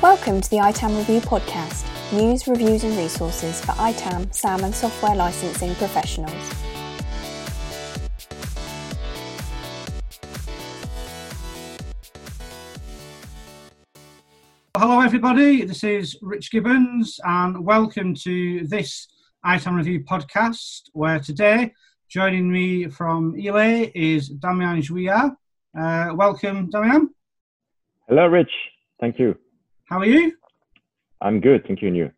Welcome to the ITAM Review podcast news, reviews, and resources for ITAM, SAM, and software licensing professionals. Everybody. This is Rich Gibbons, and welcome to this ITAM Review podcast, where today joining me from Elée is Damien Juillard. Uh, welcome, Damien. Hello, Rich. Thank you. How are you? I'm good, thank you. And you?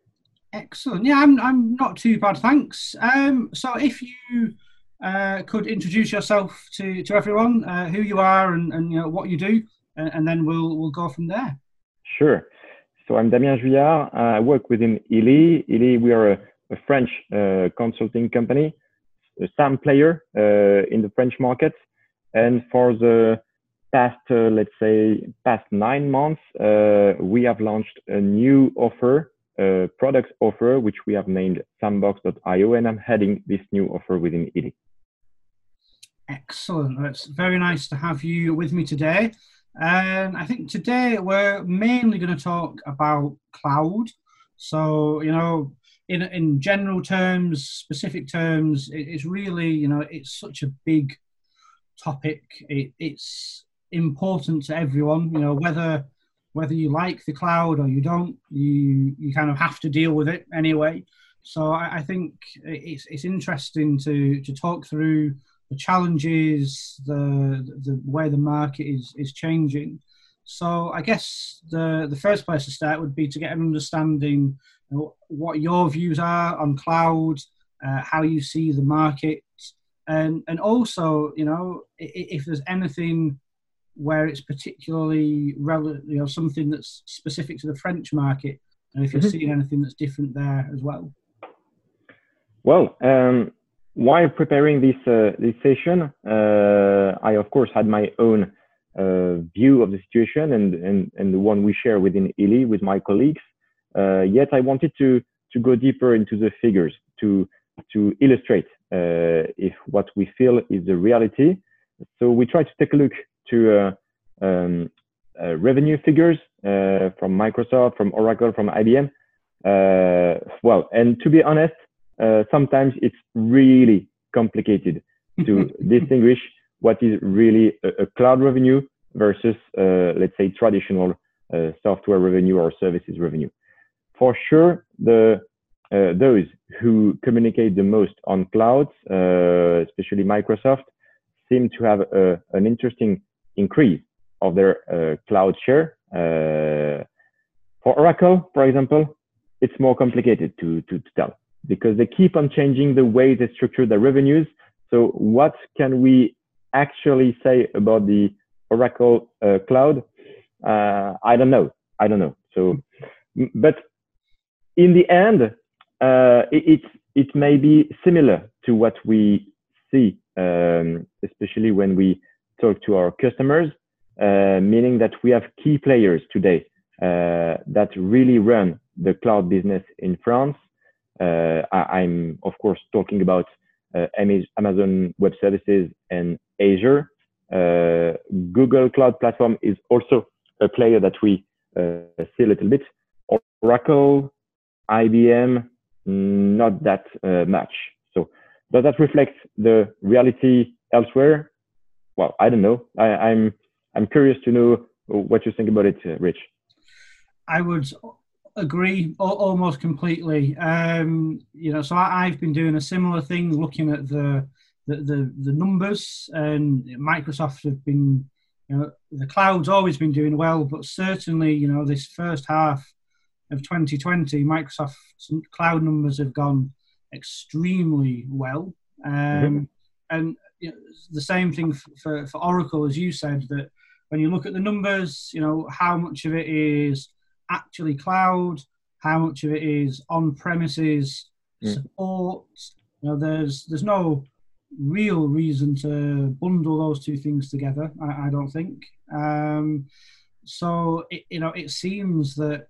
Excellent. Yeah, I'm. I'm not too bad, thanks. Um, so, if you uh, could introduce yourself to, to everyone, uh, who you are, and, and you know what you do, and, and, then we'll we'll go from there. Sure. So I'm Damien Juillard. I work within Elée. Elée, we are a, a French uh, consulting company, a SAM player uh, in the French market, and for the past, uh, let's say, past nine months, uh, we have launched a new offer, a product offer, which we have named Sandbox.io, and I'm heading this new offer within Elée. Excellent. It's very nice to have you with me today. And I think today we're mainly going to talk about cloud. So, you know, in, in general terms, specific terms, it, it's really, you know, it's such a big topic. It, it's important to everyone. You know, whether whether you like the cloud or you don't, you you kind of have to deal with it anyway. So I, I think it's it's interesting to to talk through the challenges, the the way the market is is changing. So I guess the the first place to start would be to get an understanding you know, what your views are on cloud, uh, how you see the market, and and also you know if, if there's anything where it's particularly relevant, you know, something that's specific to the French market, and if you're mm-hmm. seeing anything that's different there as well. Well, um, while preparing this uh, this session, uh, I of course had my own uh, view of the situation and, and and the one we share within Elée with my colleagues. Uh, yet I wanted to to go deeper into the figures to to illustrate uh, if what we feel is the reality. So we try to take a look to uh, um, uh, revenue figures uh, from Microsoft, from Oracle, from IBM. well, and to be honest, sometimes it's really complicated to distinguish what is really a, a cloud revenue versus, let's say, traditional software revenue or services revenue. For sure, the uh, those who communicate the most on clouds, uh, especially Microsoft, seem to have a, an interesting increase of their uh, cloud share. Uh, for Oracle, for example, it's more complicated to, to, to, tell because they keep on changing the way they structure their revenues. So what can we actually say about the Oracle uh, cloud? Uh, I don't know. I don't know. So, but in the end, uh, it, it, may be similar to what we see, um, especially when we talk to our customers, uh, meaning that we have key players today uh, that really run the cloud business in France. Uh, I, am of course talking about uh, Amazon Web Services and Azure. Uh, Google Cloud Platform is also a player that we see a little bit. Oracle, IBM, not that much. So does that reflect the reality elsewhere? well, I don't know. I, am I'm, I'm curious to know what you think about it, Rich. I would agree almost completely. Um, you know, so I, have been doing a similar thing, looking at the, the the, the numbers, and Microsoft have been, you know, the cloud's always been doing well, but certainly, you know, this first half of 2020, Microsoft's cloud numbers have gone extremely well. Um, mm-hmm. And you know, the same thing for, for Oracle, as you said, that when you look at the numbers, you know, how much of it is actually cloud, how much of it is on premises mm. support. You know, there's there's no real reason to bundle those two things together. I, I don't think. Um, so it, you know, it seems that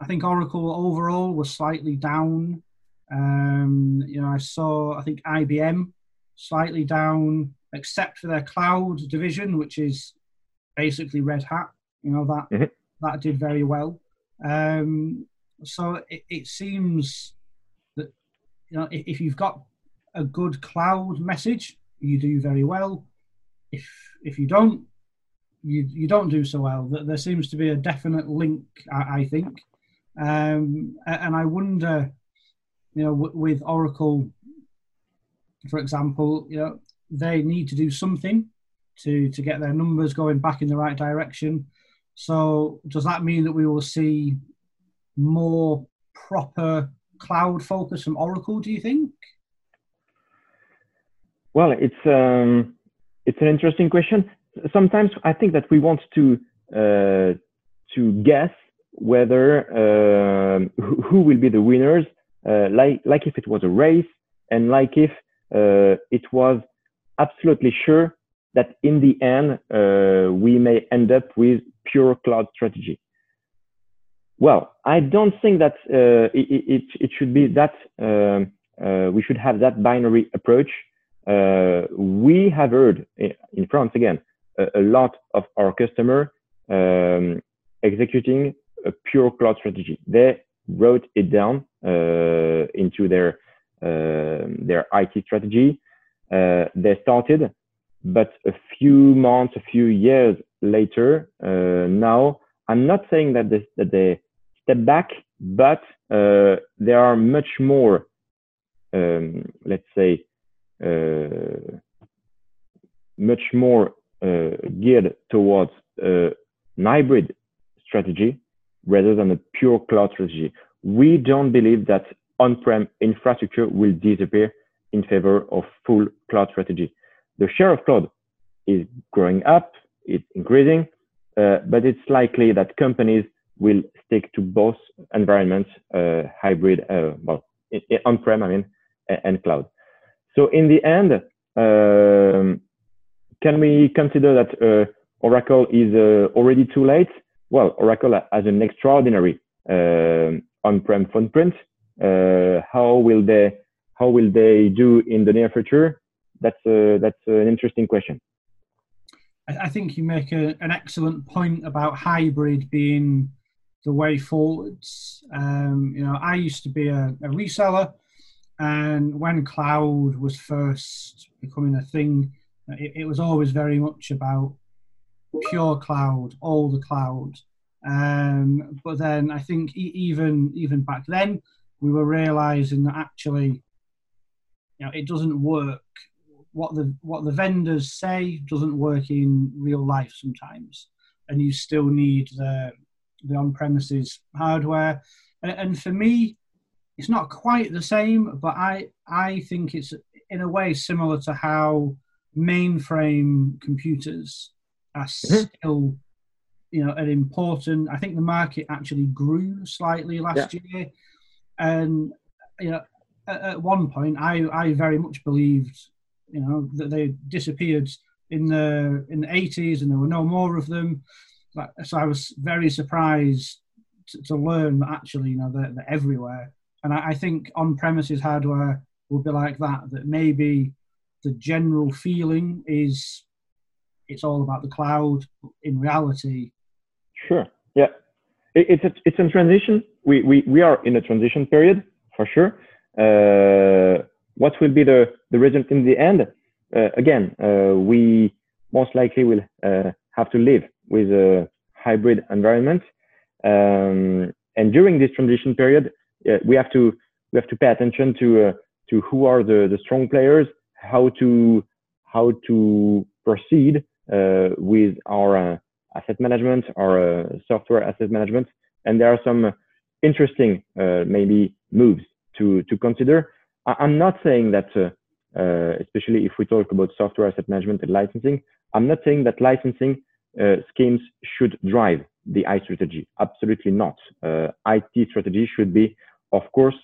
I think Oracle overall was slightly down Um, you know, I saw I think IBM slightly down, except for their cloud division, which is basically Red Hat. You know that mm-hmm. That did very well. Um, so it, it seems that you know if, you've got a good cloud message, you do very well. If if you don't, you you don't do so well. There seems to be a definite link, I, I think, um, and I wonder, you know, w- with Oracle, for example, you know, they need to do something to to get their numbers going back in the right direction. So does that mean that we will see more proper cloud focus from Oracle? Do you think? Well, it's um, it's an interesting question. Sometimes I think that we want to uh, to guess whether uh, who will be the winners, uh, like like if it was a race, and like if uh, it was absolutely sure that in the end uh, we may end up with pure cloud strategy. Well, I don't think that uh, it, it, it should be that um, we should have that binary approach uh, we have heard in France again a, a lot of our customer um, executing a pure cloud strategy. They wrote it down uh, into their uh, their IT strategy. Uh, they started, but a few months, a few years later, uh, now I'm not saying that they, that they step back, but uh, they are much more, um, let's say, uh, much more uh, geared towards an hybrid strategy rather than a pure cloud strategy. We don't believe that on-prem infrastructure will disappear in favor of full cloud strategy. The share of cloud is growing up, it's increasing, uh, but it's likely that companies will stick to both environments, uh, hybrid, uh, well, on-prem, I mean, and cloud. So in the end, um, can we consider that uh, Oracle is uh, already too late? Well, Oracle has an extraordinary uh, on-prem footprint. How will they how will they do in the near future? That's uh, that's an interesting question. I think you make a, an excellent point about hybrid being the way forwards. Um, you know, I used to be a, a reseller and when cloud was first becoming a thing, it, it was always very much about pure cloud, all the cloud. Um, but then I think even even back then, we were realizing that actually, you know, it doesn't work. What the what the vendors say doesn't work in real life sometimes, and you still need the the on premises hardware. And, and for me, it's not quite the same, but I I think it's in a way similar to how mainframe computers are mm-hmm. still you know an important i think the market actually grew slightly last yeah. year and you know at, at, one point i i very much believed you know that they disappeared in the in the 80s and there were no more of them but, so i was very surprised to, to learn that actually you know they're, they're everywhere and I, I think on-premises hardware will be like that. That maybe the general feeling is it's all about the cloud. In reality, sure, yeah, it, it's a, it's in transition. We, we we are in a transition period for sure. Uh, what will be the the result in the end? Uh, again, uh, we most likely will uh, have to live with a hybrid environment. Um, and during this transition period, we have to we have to pay attention to uh, to who are the the strong players, how to how to proceed uh, with our uh, asset management, our software asset management, and there are some interesting maybe moves to to consider. I, am not saying that. Uh, especially if we talk about software asset management and licensing, I'm not saying that licensing uh, schemes should drive the IT strategy. Absolutely not. Uh, IT strategy should be of course,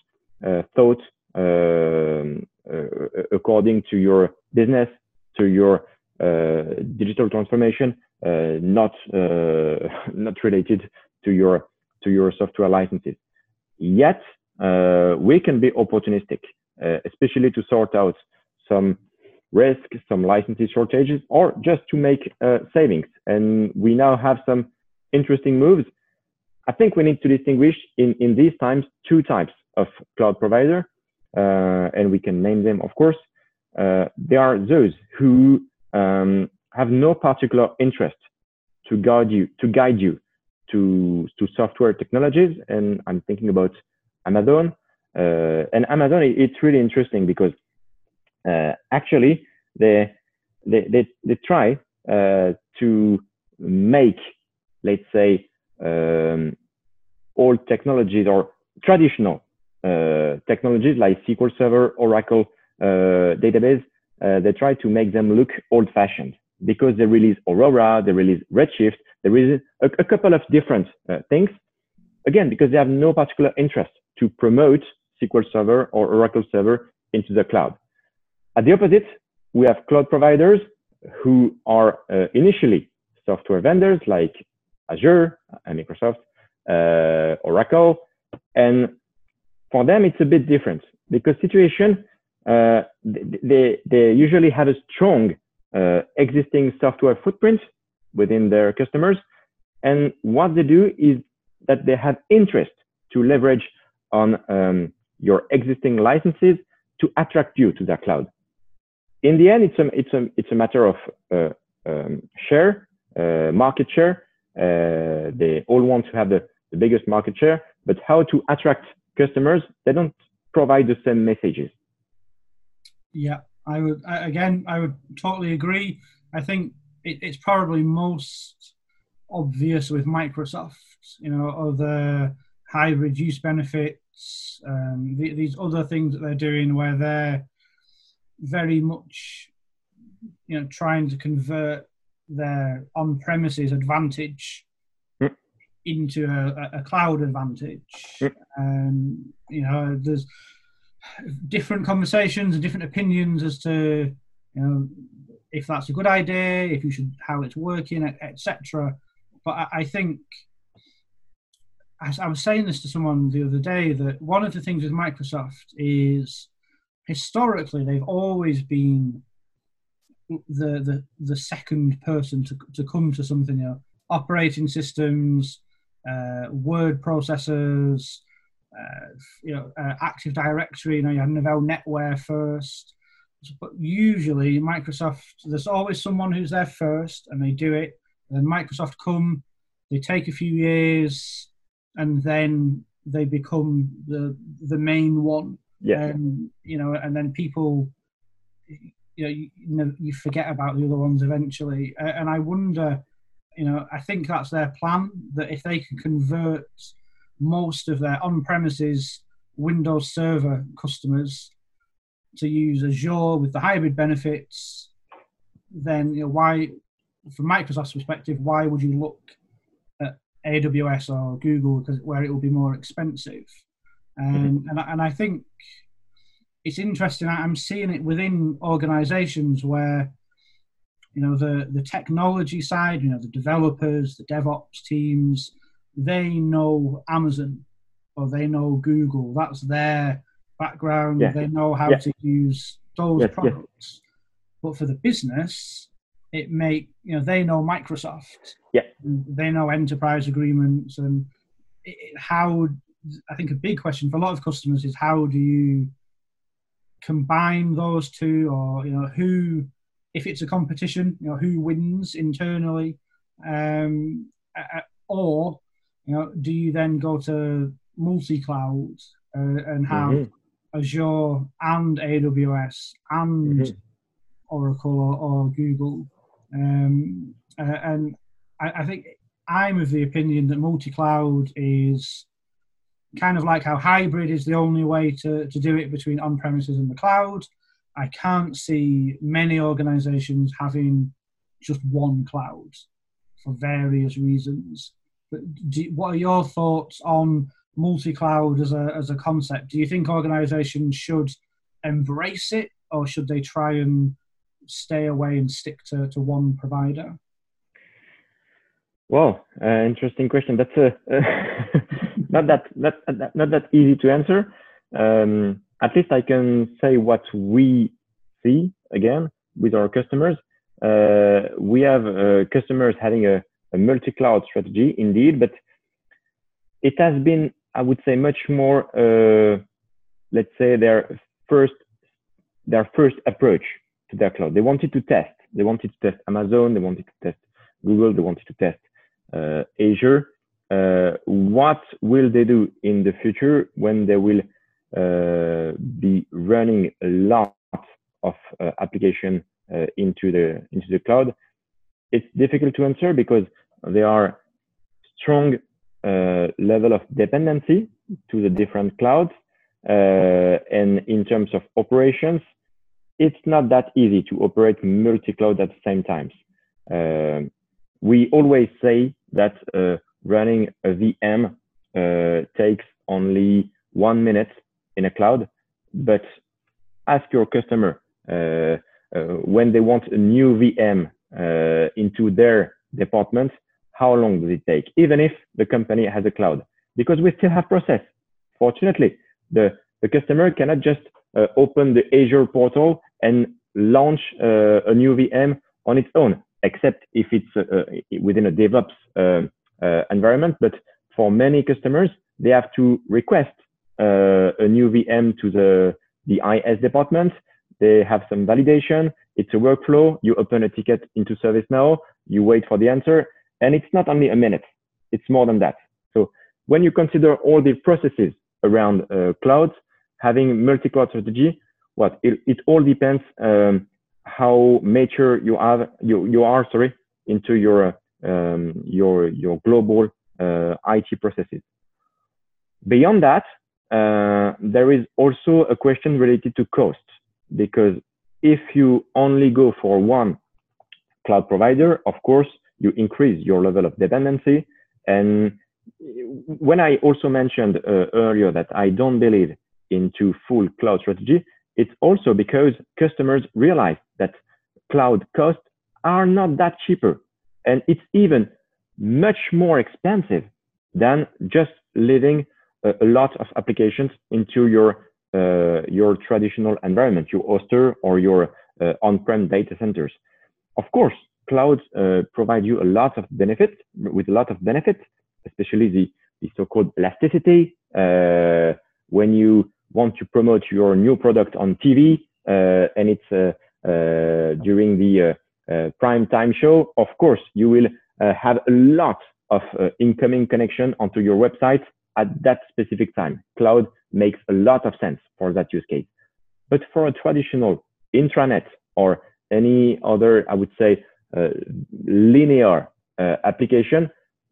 uh, thought um, uh, according to your business, to your uh, digital transformation, not not related to your to your software licenses. Yet, uh, we can be opportunistic, uh, especially to sort out some risk, some licensing shortages, or just to make uh, savings. And we now have some interesting moves. I think we need to distinguish in, in these times two types of cloud provider, uh, and we can name them, of course. Uh, there are those who um, have no particular interest to guide you to guide you to to software technologies, and I'm thinking about Amazon. Uh, and Amazon, it's really interesting because uh, actually they they they, they try uh, to make let's say um, old technologies or traditional uh, technologies like SQL Server, Oracle uh, database, uh, they try to make them look old-fashioned because they release Aurora, they release Redshift, they release a, a couple of different things. Again, because they have no particular interest to promote SQL Server or Oracle Server into the cloud. At the opposite, we have cloud providers who are uh, initially software vendors like Azure and Microsoft, uh, Oracle, and for them it's a bit different because situation uh, they they usually have a strong uh, existing software footprint within their customers, and what they do is that they have interest to leverage on um, your existing licenses to attract you to their cloud. In the end, it's a it's a it's a matter of uh, um, share, uh, market share. Uh, they all want to have the, the biggest market share, but how to attract customers? They don't provide the same messages. Yeah, I would again. I would totally agree. I think it, it's probably most obvious with Microsoft. You know, other hybrid use benefits, um, the, these other things that they're doing, where they're very much, you know, trying to convert their on-premises advantage mm. into a, a, cloud advantage. Mm. Um, you know, there's different conversations and different opinions as to you know if that's a good idea, if you should how it's working, etc. But I, I think I was saying this to someone the other day that one of the things with Microsoft is historically they've always been the the, the second person to, to come to something you know operating systems uh, word processors uh, you know, uh, Active Directory. You know, you have Novell NetWare first, but usually Microsoft, there's always someone who's there first, and they do it. And then Microsoft come, they take a few years, and then they become the the main one. Yeah. And you know, and then people, you know, you, you forget about the other ones eventually. And I wonder, you know, I think that's their plan that if they can convert most of their on-premises Windows Server customers to use Azure with the hybrid benefits, then you know why, from Microsoft's perspective, why would you look AWS or Google because where it will be more expensive? Um, and and I think it's interesting. I'm seeing it within organisations where you know the the technology side, you know the developers, the DevOps teams, they know Amazon or they know Google. That's their background. Yeah. They know how yeah. to use those yes, products. But for the business, it make you know they know Microsoft. Yeah. They know enterprise agreements and it, how. I think a big question for a lot of customers is how do you combine those two, or you know who, if it's a competition, you know who wins internally, um, or you know, do you then go to multi-cloud uh, and have mm-hmm. Azure and AWS and mm-hmm. Oracle or, or Google? Um, uh, and I, I think I'm of the opinion that multi-cloud is kind of like how hybrid is the only way to, to do it between on-premises and the cloud. I can't see many organizations having just one cloud for various reasons. But do, what are your thoughts on multi-cloud as a as a concept? Do you think organisations should embrace it, or should they try and stay away and stick to, to one provider? Well, uh, interesting question. That's a not that not, not that easy to answer. Um, at least I can say what we see again with our customers. Uh, we have uh, customers having a, a multi-cloud strategy indeed, but it has been, I would say, much more, uh, let's say, their first their first approach to their cloud. They wanted to test. They wanted to test Amazon. They wanted to test Google. They wanted to test uh, Azure. Uh, what will they do in the future when they will uh, be running a lot of uh, application uh, into the into the cloud? It's difficult to answer because there are strong uh, level of dependency to the different clouds, and in terms of operations, it's not that easy to operate multi-cloud at the same time. Uh, we always say that uh, running a VM uh, takes only one minute in a cloud, but ask your customer uh, uh, when they want a new VM uh, into their department, how long does it take? Even if the company has a cloud, because we still have process. Fortunately, the, the customer cannot just open the Azure portal and launch uh, a new VM on its own, except if it's uh, uh, within a DevOps environment. But for many customers, they have to request a new VM to the, the IS department. They have some validation. It's a workflow. You open a ticket into ServiceNow, you wait for the answer, and it's not only a minute. It's more than that. So when you consider all the processes around uh, clouds, having multi-cloud strategy what it, it all depends um, how mature you have you you are sorry into your um, your your global uh, IT processes. Beyond that, uh, there is also a question related to cost because if you only go for one cloud provider, of course, you increase your level of dependency. And when I also mentioned uh, earlier that I don't believe into full cloud strategy, it's also because customers realize that cloud costs are not that cheaper. And it's even much more expensive than just living a, a lot of applications into your uh, your traditional environment, your hoster or your uh, on-prem data centers. Of course, clouds uh, provide you a lot of benefits with a lot of benefits, especially the, the so-called elasticity. Uh, when you want to promote your new product on TV uh, and it's uh, uh, during the prime time show, of course, you will have a lot of incoming connection onto your website at that specific time. Cloud makes a lot of sense for that use case. But for a traditional intranet or any other, I would say, uh, linear uh, application,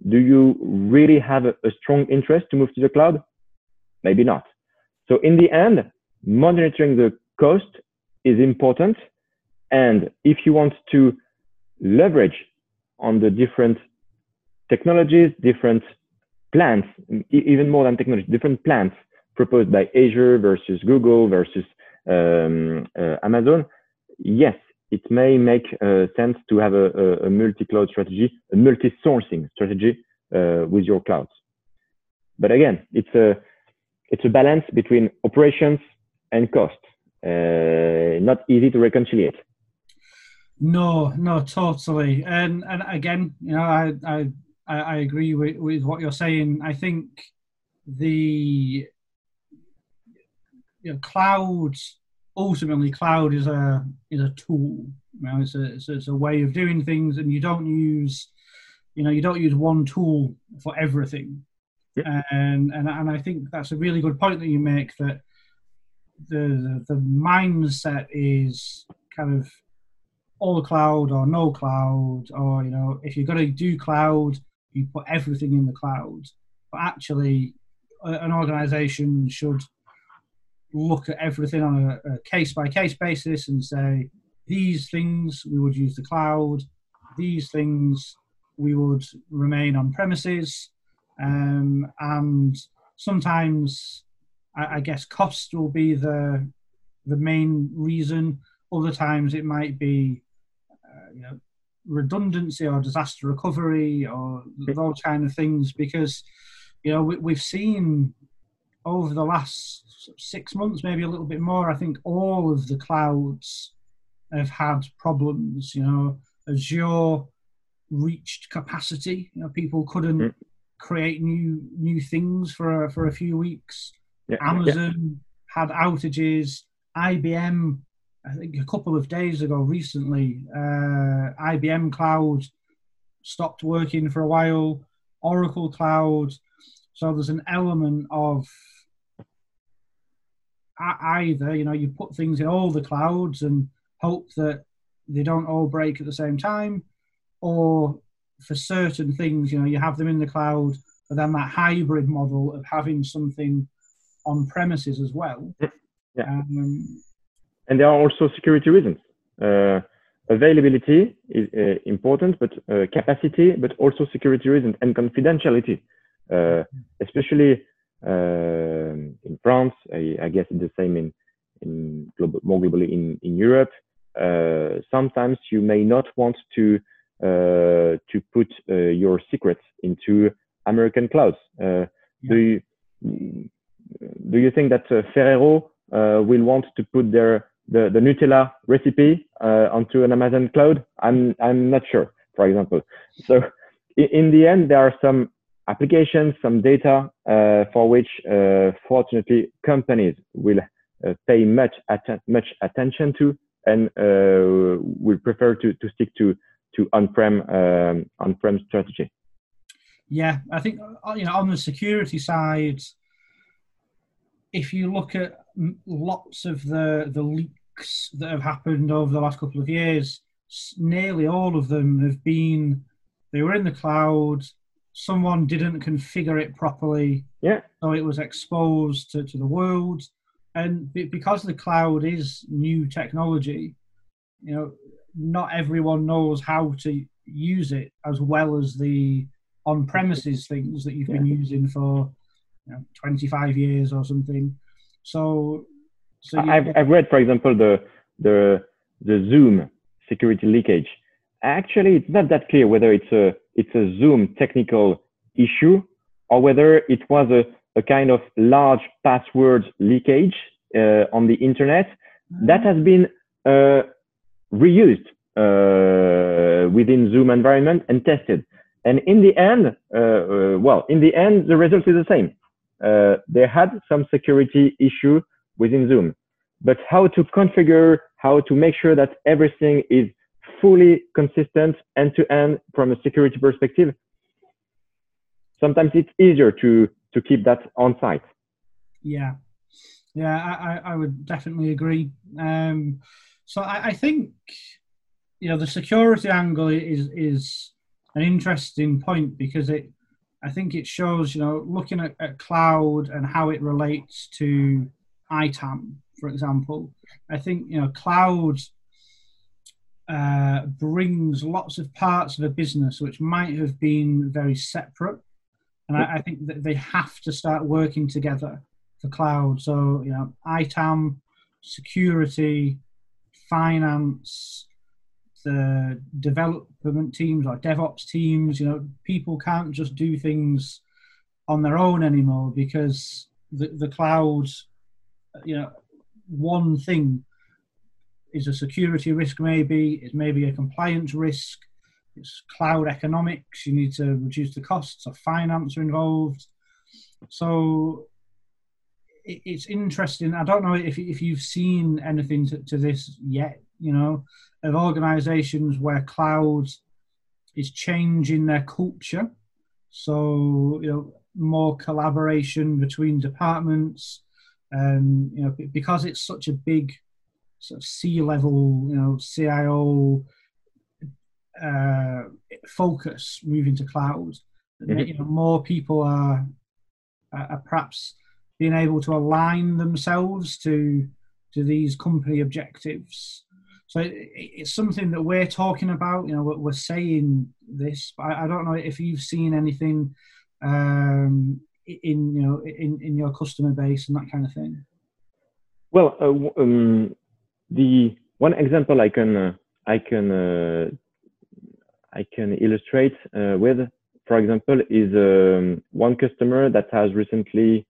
do you really have a, a, strong interest to move to the cloud? Maybe not. So in the end, monitoring the cost is important. And if you want to leverage on the different technologies, different plans, even more than technology, different plans proposed by Azure versus Google versus um, uh, Amazon, yes, it may make uh, sense to have a, a, a multi-cloud strategy, a multi-sourcing strategy uh, with your clouds. But again, it's a it's a balance between operations and cost. Uh, not easy to reconcile. No, no, totally. And and again, you know, I I I agree with, with what you're saying. I think the you know, cloud ultimately cloud is a is a tool. You know, it's a, it's a it's a way of doing things, and you don't use you know you don't use one tool for everything. And, and and I think that's a really good point that you make that the the mindset is kind of all cloud or no cloud or you know if you're going to do cloud you put everything in the cloud. But actually an organization should look at everything on a case by case basis and say these things we would use the cloud. These things we would remain on premises um, and sometimes I, I, guess cost will be the the main reason. Other times it might be uh, you know redundancy or disaster recovery or those kind of things because you know, we, we've seen over the last six months, maybe a little bit more. I think all of the clouds have had problems. You know, Azure reached capacity. You know, people couldn't mm. Create new new things for a, for a few weeks. Yeah. Amazon yeah. had outages. IBM, I think a couple of days ago, recently, uh, IBM Cloud stopped working for a while. Oracle Cloud. So there's an element of either you know you put things in all the clouds and hope that they don't all break at the same time, or for certain things you know you have them in the cloud, but then that hybrid model of having something on premises as well. Yeah. Um, and there are also security reasons. Uh, availability is uh, important, but uh, capacity, but also security reasons and confidentiality, uh, especially um, in France. I, I, guess it's the same in, in global, more globally in, in Europe. Uh, sometimes you may not want to to put your secrets into American clouds. Yeah. Do you do you think that Ferrero will want to put their the, the Nutella recipe uh, onto an Amazon cloud? I'm, I'm not sure, for example. So in, the end, there are some applications, some data uh, for which, uh, fortunately, companies will uh, pay much, much attention to and uh, will prefer to, to stick to, to on-prem, um, on-prem strategy. Yeah, I think uh, you know on the security side, if you look at lots of the the leaks that have happened over the last couple of years, nearly all of them have been they were in the cloud. Someone didn't configure it properly, yeah. So it was exposed to, to the world, and because the cloud is new technology, you know, not everyone knows how to use it as well as the on-premises things that you've yeah. been using for you know, 25 years or something. So, so I've, I've read, for example, the, the, the Zoom security leakage. Actually, it's not that clear whether it's a, it's a Zoom technical issue or whether it was a, a kind of large password leakage uh, on the internet mm-hmm. that has been uh, reused uh, within Zoom environment and tested. And in the end, uh, uh, well, in the end, the result is the same uh, they had some security issue within Zoom. But how to configure, how to make sure that everything is fully consistent end to end from a security perspective, sometimes it's easier to, to keep that on site. Yeah, yeah, I, I would definitely agree. Um, so I, I think, you know, the security angle is, is an interesting point because it, I think it shows, you know, looking at, at cloud and how it relates to ITAM, for example. I think, you know, cloud uh, brings lots of parts of a business which might have been very separate. And I, I, think that they have to start working together for cloud. So, you know, ITAM, security, finance, um, the development teams or DevOps teams. You know, people can't just do things on their own anymore because the, the cloud, you know, one thing is a security risk, maybe, it's maybe a compliance risk, it's cloud economics, you need to reduce the costs, of finance are involved. So it's interesting. I don't know if, if you've seen anything to, to this yet, you know, of organizations where cloud is changing their culture. So, you know, more collaboration between departments. And, you know, because it's such a big sort of C level, you know, CIO uh, focus moving to cloud, mm-hmm. you know, more people are, are perhaps being able to align themselves to to these company objectives so it's something that we're talking about. You know, we're saying this. but I, don't know if you've seen anything um, in you know in, in your customer base and that kind of thing. Well, uh, um, the one example I can uh, I can uh, I can illustrate uh, with for example, is um, one customer that has recently,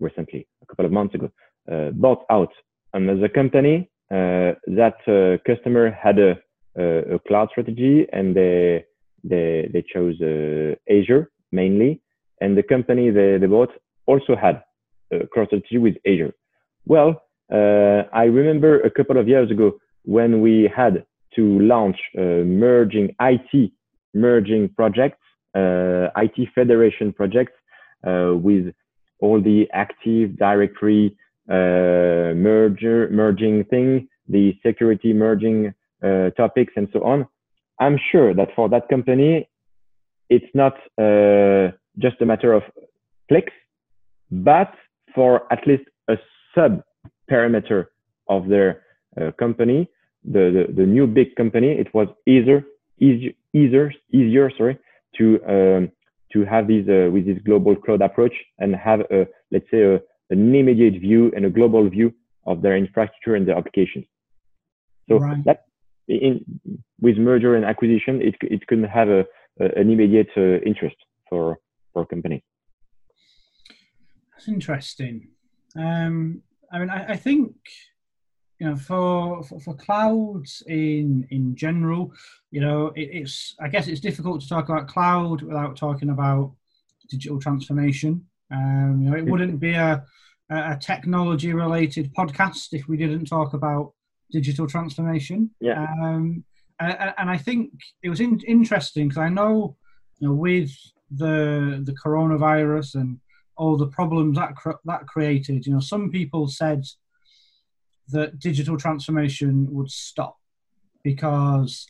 recently, a couple of months ago, uh, bought out another company. Uh, that uh, customer had a, a, a, cloud strategy and they they they chose uh, Azure mainly, and the company they, they bought also had a cloud strategy with Azure. Well, I remember a couple of years ago when we had to launch merging IT merging projects, uh, IT federation projects uh, with all the Active Directory uh, merger merging thing, the security merging topics, and so on. I'm sure that for that company, it's not just a matter of clicks, but for at least a sub parameter of their uh, company, the, the, the, new big company, it was easier, easier, easier, easier sorry, to um, to have these uh, with this global cloud approach and have a let's say a, an immediate view and a global view of their infrastructure and their applications. So right. that in with merger and acquisition, it it can have a, a an immediate uh, interest for for a company. That's interesting. Um, I mean, I, I think you know for, for, for clouds in in general you know it, it's i guess it's difficult to talk about cloud without talking about digital transformation. Um, you know it wouldn't be a a technology related podcast if we didn't talk about digital transformation. Yeah. Um, and, and i think it was in, interesting because i know you know with the the coronavirus and all the problems that that created you know some people said that digital transformation would stop because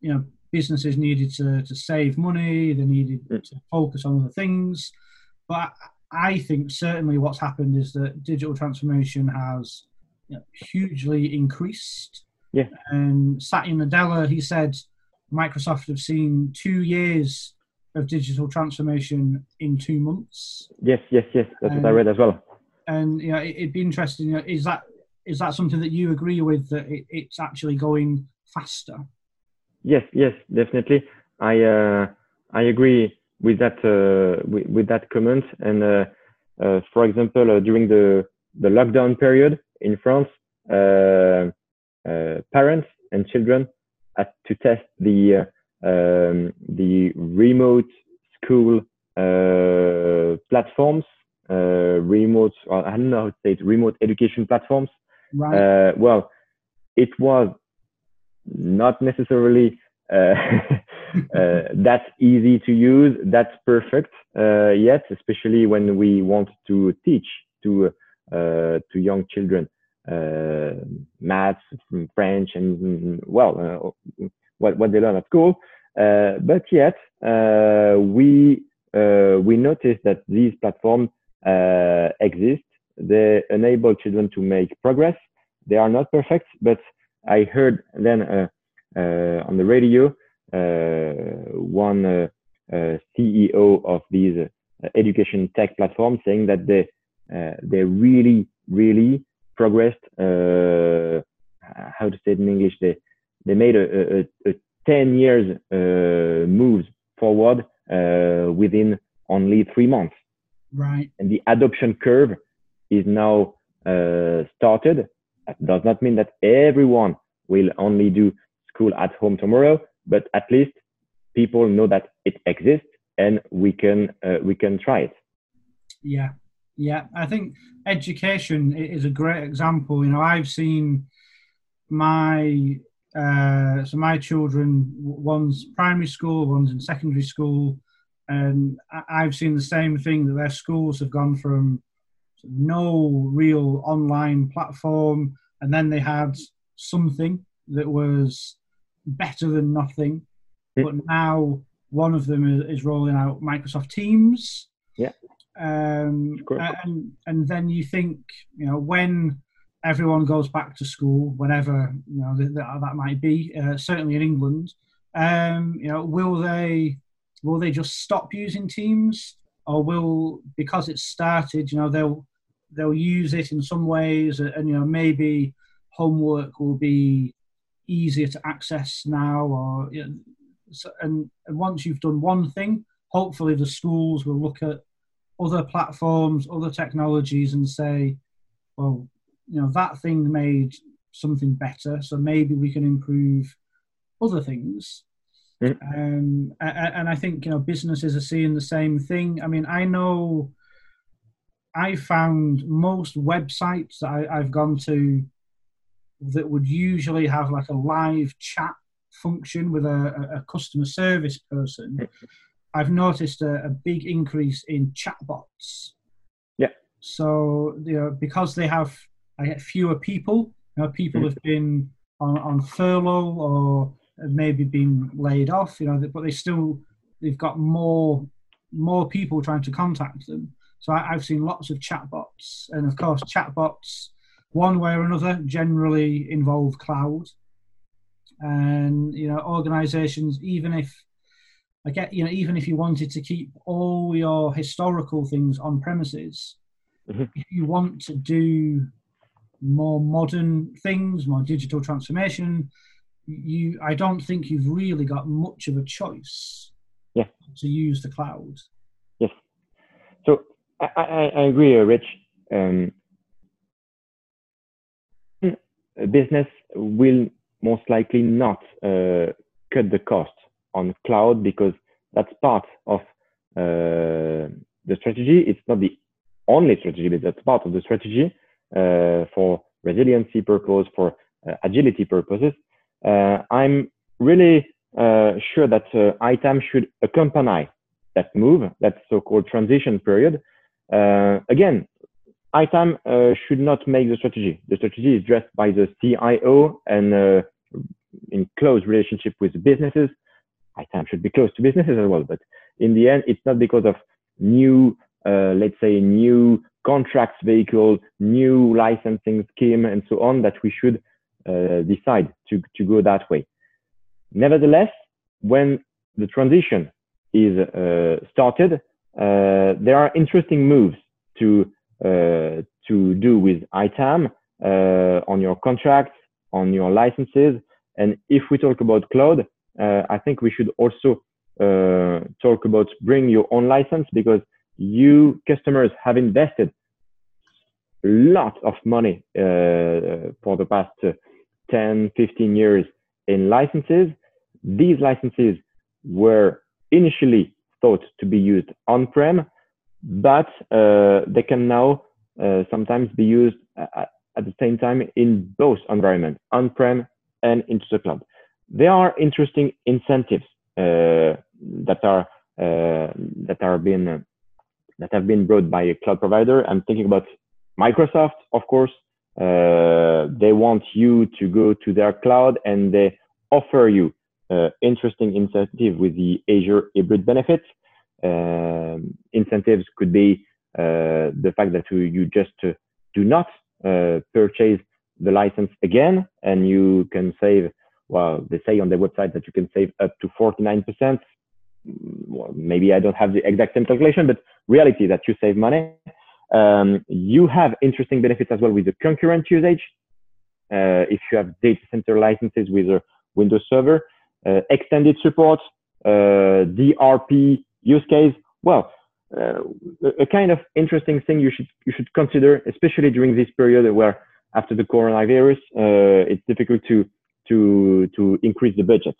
you know businesses needed to, to save money they needed mm. to focus on other things. But i think certainly what's happened is that digital transformation has you know, hugely increased. Yeah. And satya nadella he said microsoft have seen two years of digital transformation in two months. Yes yes yes. That's what i read as well. and you know it, would be interesting you know, is that is that something that you agree with that it, it's actually going faster? Yes, yes, definitely. I uh, I agree with that uh, with, with, that comment. And uh, uh for example, uh, during the the lockdown period in France, uh, parents and children had to test the um, the remote school platforms, remote I don't know how to say it, remote education platforms Right. Uh, well, it was not necessarily uh, uh, that easy to use, that's perfect uh, yet, especially when we want to teach to uh, to young children uh, maths, French, and well, what what they learn at school. but yet, we we noticed that these platforms exist they enable children to make progress. They are not perfect, but I heard then uh, uh, on the radio uh, one uh, uh, CEO of these uh, education tech platforms saying that they they really really progressed. how to say it in English? They they made a, a, a 10 years moves forward within only three months. Right. And the adoption curve is now uh, started. That does not mean that everyone will only do school at home tomorrow, but at least people know that it exists and we can uh, we can try it. Yeah, yeah. I think education is a great example. You know, I've seen my uh, so my children, one's primary school, one's in secondary school, and I've seen the same thing that their schools have gone from no real online platform, and then they had something that was better than nothing. Yeah. But now one of them is, rolling out Microsoft Teams. Yeah. Um, and and then you think you know when everyone goes back to school, whenever you know that, that might be, uh, certainly in England, um, you know, will they will they just stop using Teams, or will because it's started, you know, they'll they'll use it in some ways, and you know maybe homework will be easier to access now, or you know, so, and, and once you've done one thing, hopefully the schools will look at other platforms, other technologies, and say, well, you know, that thing made something better, so maybe we can improve other things. Mm. Um, and, and I think you know businesses are seeing the same thing. I mean, I know I found most websites that I, I've gone to that would usually have like a live chat function with a, a customer service person. I've noticed a, a, big increase in chatbots. Yeah. So you know because they have I get fewer people. You know, people mm. have been on, on furlough or maybe been laid off. You know, but they still they've got more more people trying to contact them. So I, have seen lots of chatbots, and of course, chatbots, one way or another, generally involve cloud. And you know, organisations, even if I get, you know, even if you wanted to keep all your historical things on premises, mm-hmm. if you want to do more modern things, more digital transformation, you I don't think you've really got much of a choice. Yeah. To use the cloud. I, I, I agree, Rich. Um, business will most likely not uh, cut the cost on cloud because that's part of uh, the strategy. It's not the only strategy, but that's part of the strategy uh, for resiliency purpose, for uh, agility purposes. Uh, I'm really uh, sure that ITAM should accompany that move, that so-called transition period. Again, ITAM uh, should not make the strategy. The strategy is dressed by the CIO and uh, in close relationship with businesses. ITAM should be close to businesses as well, but in the end, it's not because of new, uh, let's say, new contracts vehicle, new licensing scheme, and so on that we should uh, decide to, to go that way. Nevertheless, when the transition is uh, started, uh, there are interesting moves to uh, to do with ITAM uh, on your contracts, on your licenses. And if we talk about cloud, uh, I think we should also talk about bring your own license because you customers have invested a lot of money uh, for the past uh, 10, 15 years in licenses. These licenses were initially thought to be used on-prem but uh, they can now uh, sometimes be used at, at, the same time in both environments, on-prem and into the cloud. There are interesting incentives uh, that are that are being that have been brought by a cloud provider. I'm thinking about Microsoft, of course. Uh, they want you to go to their cloud and they offer you uh, interesting incentive with the Azure hybrid benefits. Um, incentives could be uh, the fact that you just uh, do not uh, purchase the license again and you can save well they say on their website that you can save up to 49% mm, well, maybe i don't have the exact same calculation but reality that you save money. Um, you have interesting benefits as well with the concurrent usage. Uh, if you have data center licenses with a windows server uh, extended support uh, drp use case? Well, uh, a kind of interesting thing you should you should consider, especially during this period where after the coronavirus, uh, it's difficult to to to increase the budgets.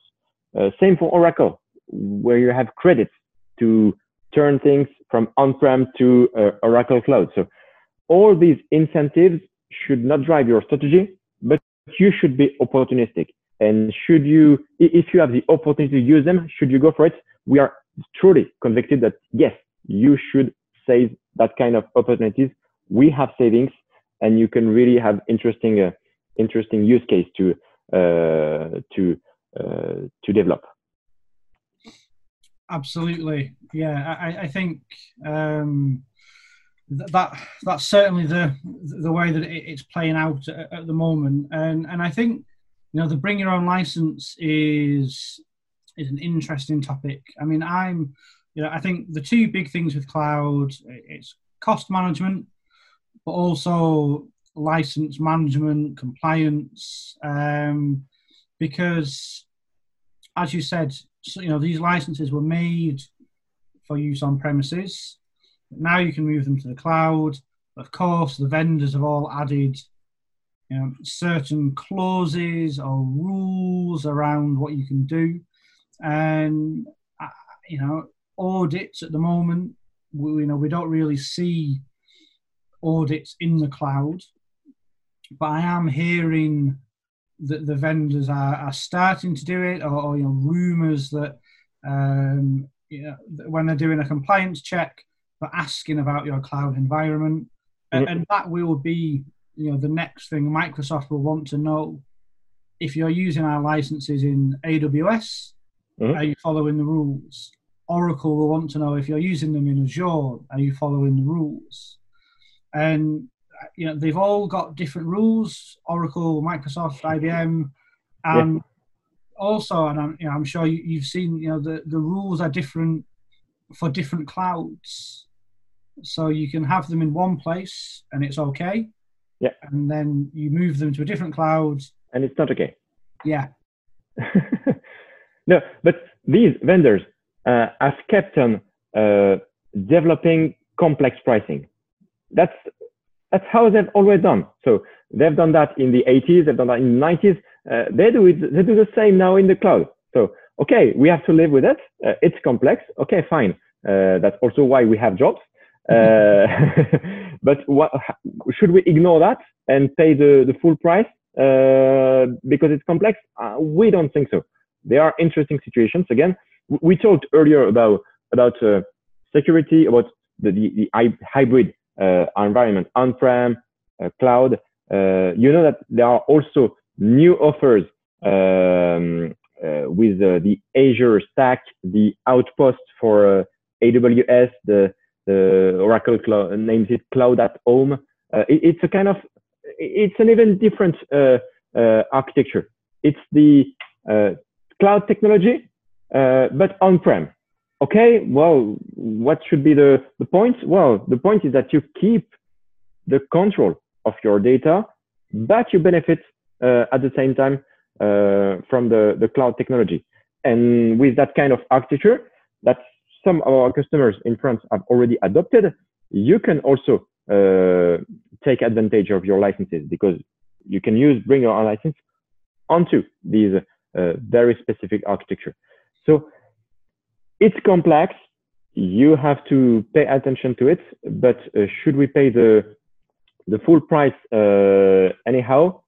Uh, same for Oracle, where you have credits to turn things from on-prem to uh, Oracle Cloud. So all these incentives should not drive your strategy, but you should be opportunistic. And should you, if you have the opportunity to use them, should you go for it? We are truly convicted that yes, you should save that kind of opportunities. We have savings, and you can really have interesting, uh, interesting use case to uh, to uh, to develop. Absolutely, yeah. I, I think um, that that's certainly the the way that it's playing out at, at the moment, and and I think you know the bring your own license is is an interesting topic. I mean, I'm, you know, I think the two big things with cloud it's cost management, but also license management, compliance, um, because as you said, so, you know, these licenses were made for use on premises. Now you can move them to the cloud. Of course, the vendors have all added you know, certain clauses or rules around what you can do. And, uh, you know, audits at the moment, we, you know, we don't really see audits in the cloud. But I am hearing that the vendors are, are starting to do it, or, or you know, rumors that um, you know, when they're doing a compliance check, they're asking about your cloud environment, mm-hmm. and, and that will be you know the next thing Microsoft will want to know if you're using our licenses in AWS, mm-hmm. are you following the rules? Oracle will want to know if you're using them in Azure, are you following the rules? And you know they've all got different rules. Oracle, Microsoft, IBM, and yeah. also, and I'm, you know, I'm sure you, have seen, you know, the the rules are different for different clouds. So you can have them in one place and it's okay. Yeah. And then you move them to a different cloud. And it's not okay. Yeah. no, but these vendors uh, have kept on uh, developing complex pricing. That's that's how they've always done. So they've done that in the 80s, they've done that in the 90s. Uh, they do it. They do the same now in the cloud. So okay, we have to live with it. Uh, it's complex. Okay, fine. Uh, that's also why we have jobs. Uh, but what, should we ignore that and pay the, the full price uh, because it's complex? Uh, we don't think so. There are interesting situations. Again, we talked earlier about about security, about the, the, the hybrid uh, environment on-prem, uh, cloud. Uh, you know that there are also new offers um, with the Azure stack, the Outpost for AWS, the, the Oracle cloud, names it Cloud at Home. Uh, it, it's a kind of, it's an even different uh, uh, architecture. It's the cloud technology, but on-prem okay, well, what should be the, the point? Well, the point is that you keep the control of your data, but you benefit uh, at the same time uh, from the, the cloud technology. And with that kind of architecture that some of our customers in France have already adopted, you can also uh, take advantage of your licenses because you can use bring your own license onto these uh, very specific architecture. So it's complex. You have to pay attention to it, but uh, should we pay the the full price uh, anyhow?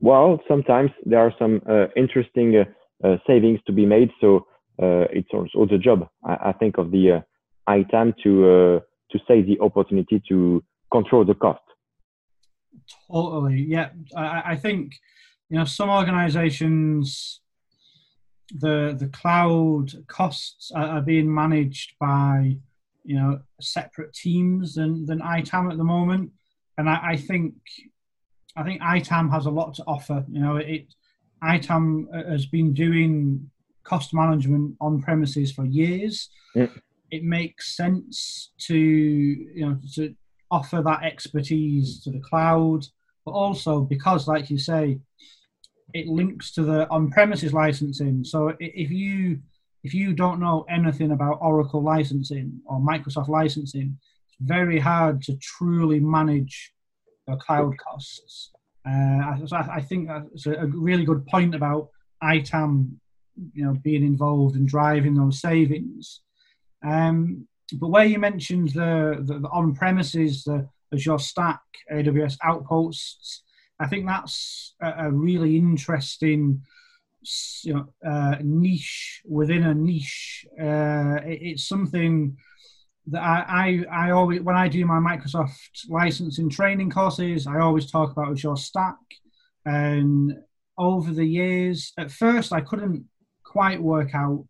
Well, sometimes there are some uh, interesting uh, savings to be made. So Uh, it's also the job, I, I think, of the uh, ITAM to uh, to seize the opportunity to control the cost. Totally, yeah. I, I think you know some organizations the the cloud costs are, are, being managed by you know separate teams than than ITAM at the moment, and I, I think I think ITAM has a lot to offer. You know, it ITAM has been doing cost management on premises for years. Yeah. It makes sense to you know to offer that expertise to the cloud, but also because, like you say, it links to the on-premises licensing. So if you if you don't know anything about Oracle licensing or Microsoft licensing, it's very hard to truly manage your cloud costs. Uh, I, I, think that's a really good point about ITAM, you know, being involved and driving those savings. Um, but where you mentioned the, the, the on-premises, the Azure Stack, AWS Outposts, I think that's a, a really interesting you know, uh, niche within a niche. Uh, it, it's something that I, I, I always, when I do my Microsoft licensing training courses, I always talk about Azure Stack. And over the years, at first, I couldn't quite work out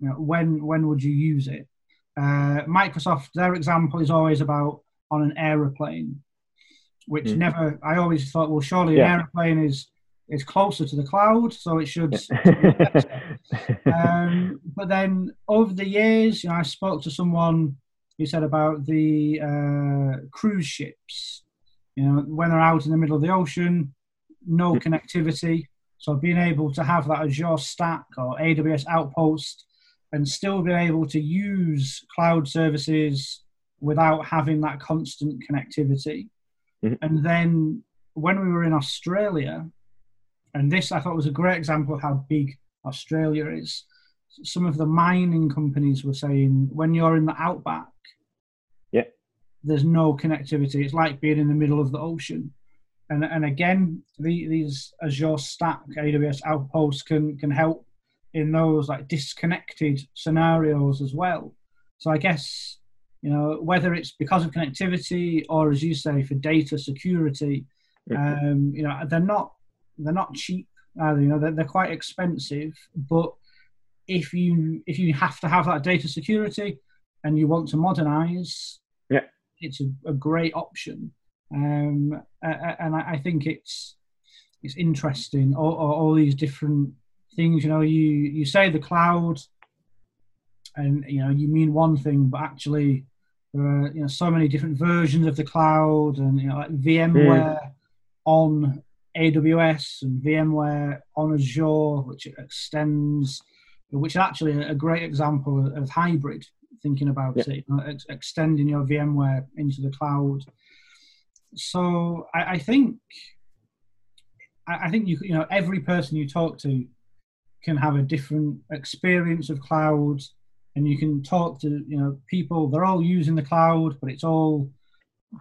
you know, when when would you use it. Uh, Microsoft, their example is always about on an aeroplane which mm. never. I always thought, well, surely yeah. an airplane is is closer to the cloud, so it should. um, but then over the years, you know, I spoke to someone who said about the uh, cruise ships. You know, when they're out in the middle of the ocean, no mm. connectivity. So being able to have that Azure Stack or AWS Outpost and still be able to use cloud services without having that constant connectivity. Mm-hmm. And then when we were in Australia, and this I thought was a great example of how big Australia is. Some of the mining companies were saying when you're in the outback, yeah, there's no connectivity. It's like being in the middle of the ocean. And and again, the, these Azure Stack AWS Outposts can can help in those like disconnected scenarios as well. So I guess you know whether it's because of connectivity or as you say for data security, mm-hmm. um, you know they're not they're not cheap. Either, you know they're, they're quite expensive, but if you if you have to have that data security and you want to modernize, yeah, it's a, a great option. Um, and I, think it's it's interesting all, all, these different things. You know, you you say the cloud, and you know you mean one thing, but actually there are you know so many different versions of the cloud, and you know like VMware mm. on AWS and VMware on Azure, which extends, which is actually a great example of hybrid. Thinking about yeah. it, you know, ex- extending your VMware into the cloud. So I, I think I, I think you you know every person you talk to can have a different experience of cloud and you can talk to you know people they're all using the cloud but it's all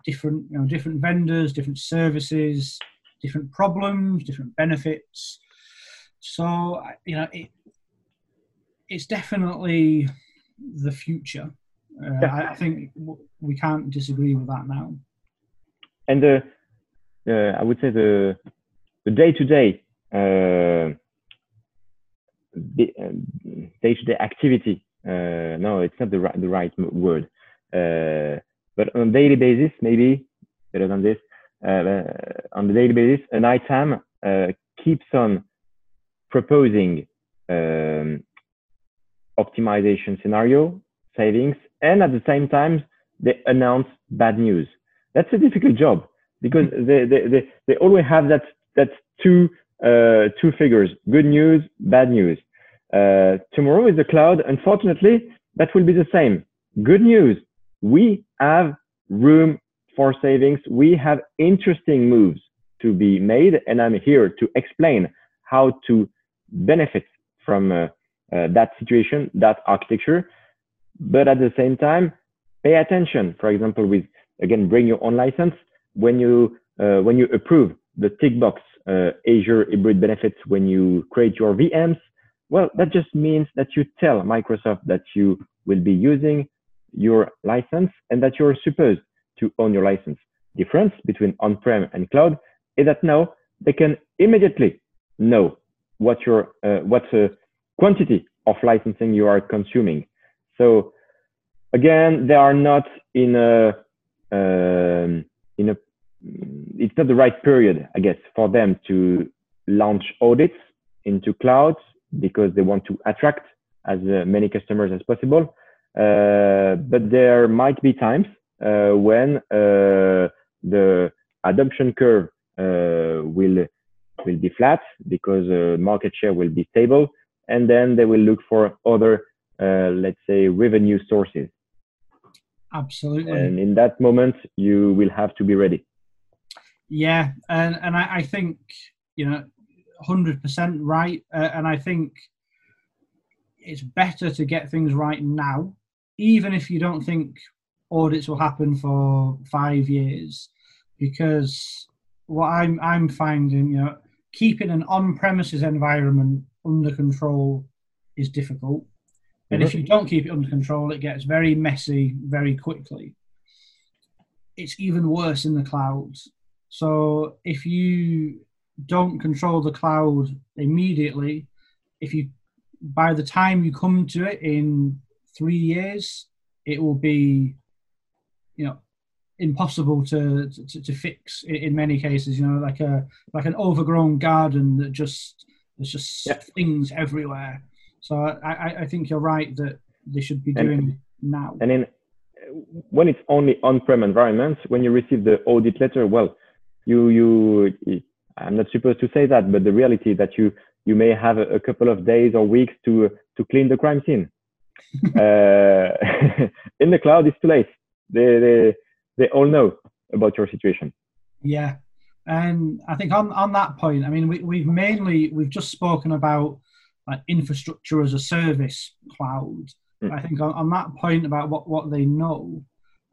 different you know different vendors different services different problems different benefits. So you know it, it's definitely the future. Uh. I, I, think we can't disagree with that now and the i would say the the day-to-day uh, day-to-day activity. Uh, no, it's not the right the right word. Uh, but on a daily basis, maybe better than this. On the daily basis, an ITAM keeps on proposing um, optimization scenario savings, and at the same time they announce bad news. That's a difficult job because they, they, they, they always have that that two uh, two figures: good news, bad news. Uh, tomorrow is the cloud. Unfortunately, that will be the same. Good news. We have room for savings. We have interesting moves to be made. And I'm here to explain how to benefit from uh, uh, that situation, that architecture. But at the same time, pay attention. For example, with again, bring your own license. When you uh, when you approve the tick box uh, Azure hybrid benefits when you create your VMs, well, that just means that you tell Microsoft that you will be using your license and that you're supposed to own your license. Difference between on-prem and cloud is that now they can immediately know what your uh, what uh, quantity of licensing you are consuming. So again, they are not in a um, in a it's not the right period, I guess, for them to launch audits into clouds because they want to attract as uh, many customers as possible. Uh, but there might be times uh, when uh, the adoption curve uh, will will be flat because uh, market share will be stable, and then they will look for other, let's say, revenue sources. Absolutely. And in that moment, you will have to be ready. Yeah, and and I, I think you know, hundred percent right, uh, and I think it's better to get things right now, even if you don't think audits will happen for five years, because what I'm I'm finding, you know, keeping an on-premises environment under control is difficult. And if mm-hmm. you don't keep it under control, it gets very messy very quickly. It's even worse in the clouds. So if you don't control the cloud immediately, if you by the time you come to it in three years, it will be, you know, impossible to, to, to fix in many cases. You know, like a like an overgrown garden that just there's just yeah. things everywhere. So I, I think you're right that they should be doing and, now. And in when it's only on-prem environments, when you receive the audit letter, well, you you I'm not supposed to say that, but the reality that you you may have a, a couple of days or weeks to to clean the crime scene. uh, in the cloud, it's too late. They, they they all know about your situation. Yeah, and I think on on that point, I mean, we, we've mainly we've just spoken about like infrastructure as a service cloud. Mm. I think on, on that point about what what they know,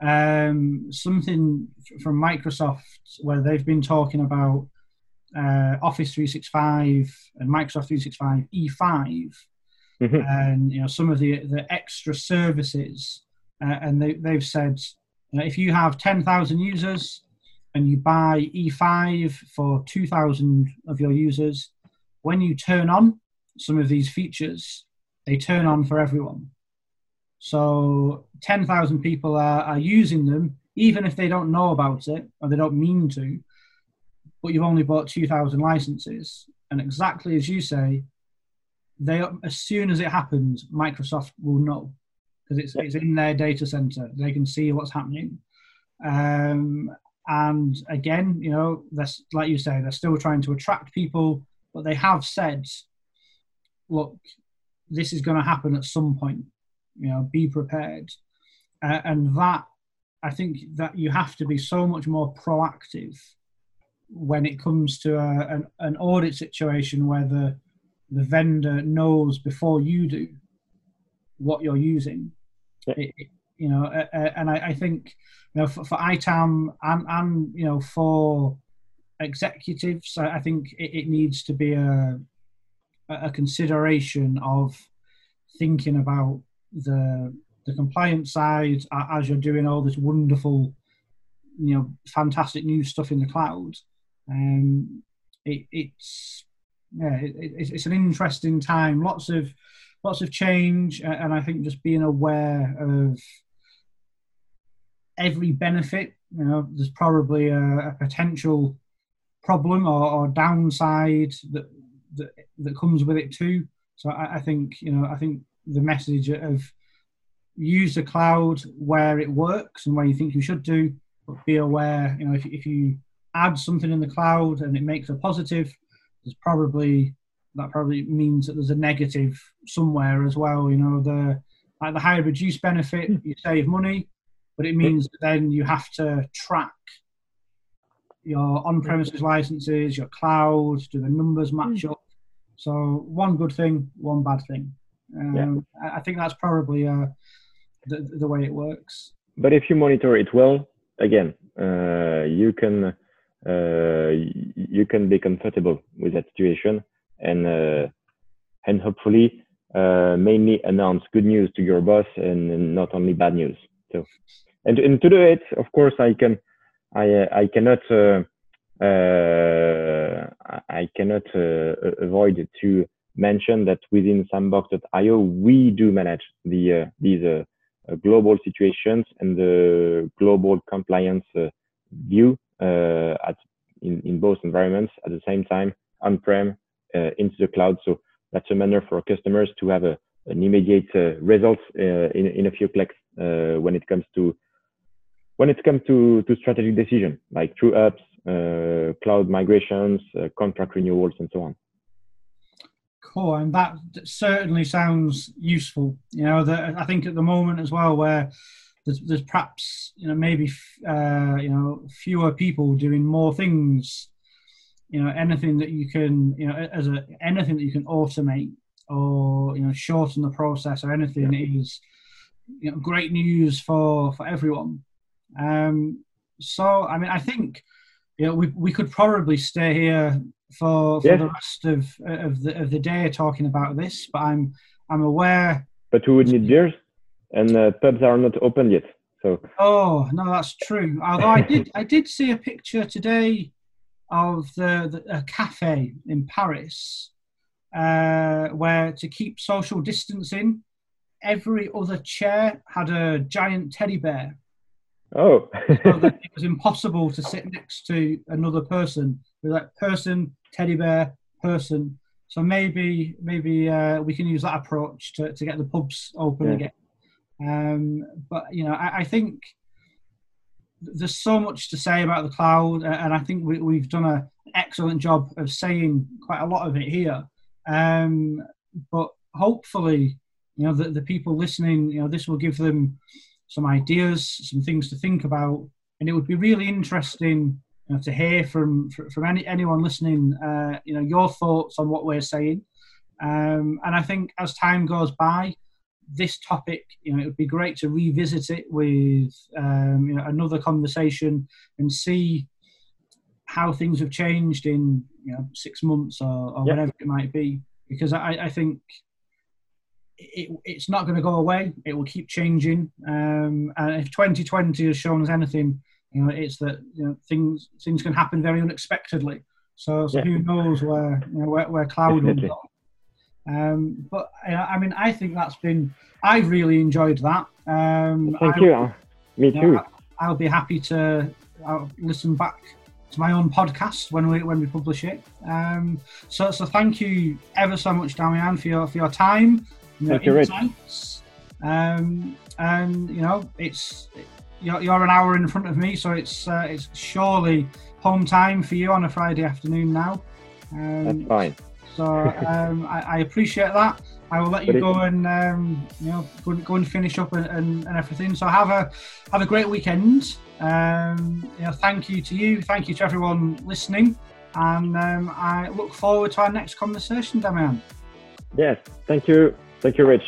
um, something from Microsoft where they've been talking about uh, Office 365 and Microsoft 365 E5, mm-hmm. and you know some of the the extra services, uh, and they they've said you know, if you have 10,000 users and you buy E5 for 2,000 of your users, when you turn on some of these features, they turn on for everyone. So 10,000 people are, are using them, even if they don't know about it or they don't mean to, but you've only bought 2,000 licenses. And exactly as you say, they as soon as it happens, Microsoft will know because it's, it's in their data center. They can see what's happening. Um, and again, you know, that's like you say, they're still trying to attract people, but they have said, look, this is going to happen at some point. You know, be prepared. Uh, and that, I think that you have to be so much more proactive when it comes to a, an, an audit situation where the the vendor knows before you do what you're using. Yeah. It, it, you know, uh, uh, and I, I, think you know for, for ITAM and and you know for executives, I, I think it, it, needs to be a a consideration of thinking about the the compliance side as you're doing all this wonderful, you know, fantastic new stuff in the cloud. Um, it, it's yeah, it, it's an interesting time. Lots of lots of change, and I think just being aware of every benefit. You know, there's probably a, a potential problem or, or, downside that, that that comes with it too. So I, I, think you know, I think the message of use the cloud where it works and where you think you should do, but be aware. You know, if if you add something in the cloud and it makes a positive, there's probably that probably means that there's a negative somewhere as well. You know, the like the hybrid use benefit, hmm. you save money, but it means that then you have to track your on-premises licenses, your cloud, do the numbers match hmm. up? So one good thing, one bad thing. Um, yeah. I think that's probably uh, the, the way it works. But if you monitor it well, again, uh, you can uh, you can be comfortable with that situation and uh, and hopefully uh, mainly announce good news to your boss and, and, not only bad news. So and, and to do it, of course, I can I I cannot I cannot avoid to mention that within SAMbox.io we do manage the these global situations and the global compliance view uh, at in, in both environments at the same time, on-prem, uh, into the cloud. So that's a manner for customers to have a, an immediate uh, result in, in a few clicks when it comes to when it comes to, to strategic decision, like true ups, uh, cloud migrations, uh, contract renewals, and so on. Cool, and that certainly sounds useful. You know, that I think at the moment as well, where there's, there's perhaps you know maybe uh, you know fewer people doing more things you know anything that you can you know as a anything that you can automate or you know shorten the process or anything yeah. is you know great news for for everyone um so i mean i think you know we, we could probably stay here for, for yeah. the rest of of the of the day talking about this but i'm i'm aware but we would need beers and uh, pubs are not open yet. So. Oh no, that's true. Although I did, I did see a picture today of the, the a cafe in Paris uh, where to keep social distancing, every other chair had a giant teddy bear. Oh. so that it was impossible to sit next to another person. It was like person, teddy bear, person. So maybe maybe uh, we can use that approach to, to get the pubs open yeah. again. Um, but you know, I, I, think there's so much to say about the cloud, and I think we, have done an excellent job of saying quite a lot of it here. Um, but hopefully, you know, the, the people listening, you know, this will give them some ideas, some things to think about, and it would be really interesting you know, to hear from from any, anyone listening, uh, you know, your thoughts on what we're saying. Um, and I think as time goes by, this topic, you know, it would be great to revisit it with um, you know, another conversation and see how things have changed in you know six months or, or yep. whatever it might be. Because I, I think it, it's not going to go away. It will keep changing. Um, and if 2020 has shown us anything, you know, it's that you know things things can happen very unexpectedly. So, so yeah. who knows where you know where, where cloud will go. Um, but I mean, I think that's been. I've really enjoyed that. Um, Thank I, you. Me too. Know, I'll be happy to I'll listen back to my own podcast when we when we publish it. Um, so so thank you ever so much, Damien, for your for your time. Thank you, Rich. Um, and you know, it's you're, you're, an hour in front of me, so it's uh, it's surely home time for you on a Friday afternoon now. Um, That's fine. So um, I, I, appreciate that. I will let you go and um, you know go, go, and finish up and, and, and, everything. So have a have a great weekend. Um, you know, thank you to you. Thank you to everyone listening, and um, I look forward to our next conversation, Damien. Yes, thank you. Thank you, Rich.